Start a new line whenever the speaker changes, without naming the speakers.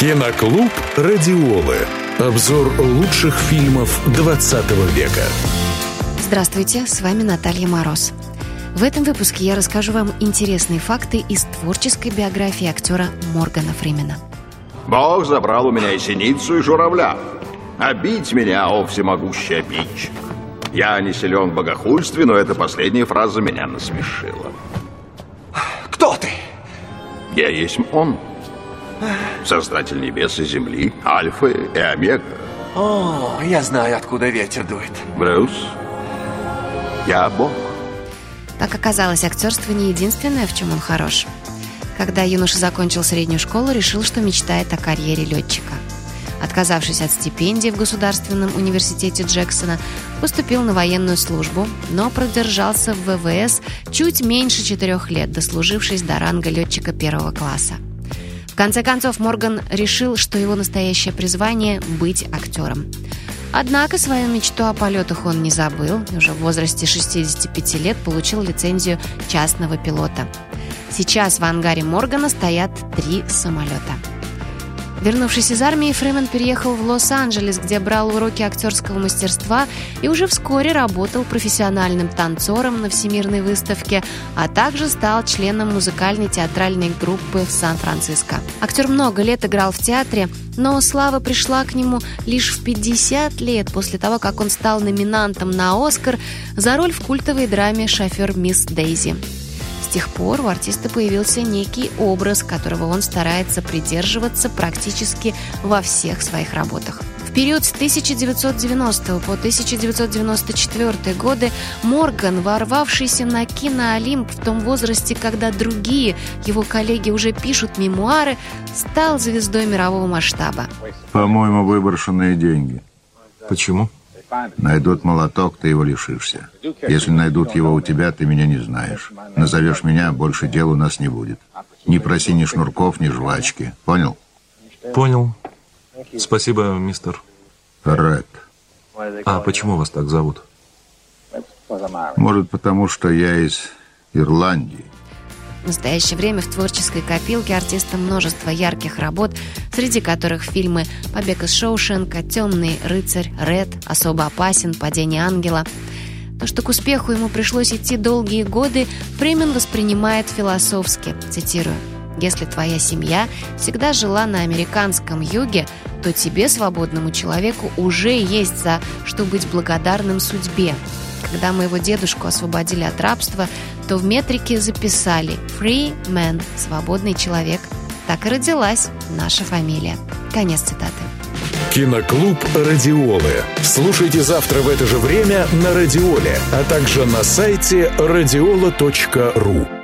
Киноклуб «Радиолы». Обзор лучших фильмов 20 века.
Здравствуйте, с вами Наталья Мороз. В этом выпуске я расскажу вам интересные факты из творческой биографии актера Моргана Фримена.
Бог забрал у меня и синицу, и журавля. А бить меня, о всемогущий обидчик. Я не силен в богохульстве, но эта последняя фраза меня насмешила.
Кто ты?
Я есть он. Создатель небес и земли, альфа и омега.
О, я знаю, откуда ветер дует.
Брюс, я Бог.
Как оказалось, актерство не единственное, в чем он хорош. Когда юноша закончил среднюю школу, решил, что мечтает о карьере летчика. Отказавшись от стипендии в Государственном университете Джексона, поступил на военную службу, но продержался в ВВС чуть меньше четырех лет, дослужившись до ранга летчика первого класса. Конце концов, Морган решил, что его настоящее призвание – быть актером. Однако свою мечту о полетах он не забыл уже в возрасте 65 лет получил лицензию частного пилота. Сейчас в ангаре Моргана стоят три самолета – Вернувшись из армии, Фримен переехал в Лос-Анджелес, где брал уроки актерского мастерства и уже вскоре работал профессиональным танцором на Всемирной выставке, а также стал членом музыкальной театральной группы в Сан-Франциско. Актер много лет играл в театре, но слава пришла к нему лишь в 50 лет после того, как он стал номинантом на «Оскар» за роль в культовой драме «Шофер мисс Дейзи». С тех пор у артиста появился некий образ, которого он старается придерживаться практически во всех своих работах. В период с 1990 по 1994 годы Морган, ворвавшийся на киноолимп в том возрасте, когда другие его коллеги уже пишут мемуары, стал звездой мирового масштаба.
По-моему, выброшенные деньги.
Почему?
Найдут молоток, ты его лишишься. Если найдут его у тебя, ты меня не знаешь. Назовешь меня, больше дел у нас не будет. Не проси ни шнурков, ни жвачки. Понял?
Понял. Спасибо, мистер.
Ред.
А почему вас так зовут?
Может, потому что я из Ирландии.
В настоящее время в творческой копилке артиста множество ярких работ, среди которых фильмы «Побег из Шоушенка», «Темный рыцарь», «Ред», «Особо опасен», «Падение ангела». То, что к успеху ему пришлось идти долгие годы, Фримен воспринимает философски, цитирую. «Если твоя семья всегда жила на американском юге, то тебе, свободному человеку, уже есть за что быть благодарным судьбе. Когда моего дедушку освободили от рабства, то в метрике записали «Free Man» – «Свободный человек». Так и родилась наша фамилия. Конец цитаты.
Киноклуб «Радиолы». Слушайте завтра в это же время на «Радиоле», а также на сайте радиола.ру.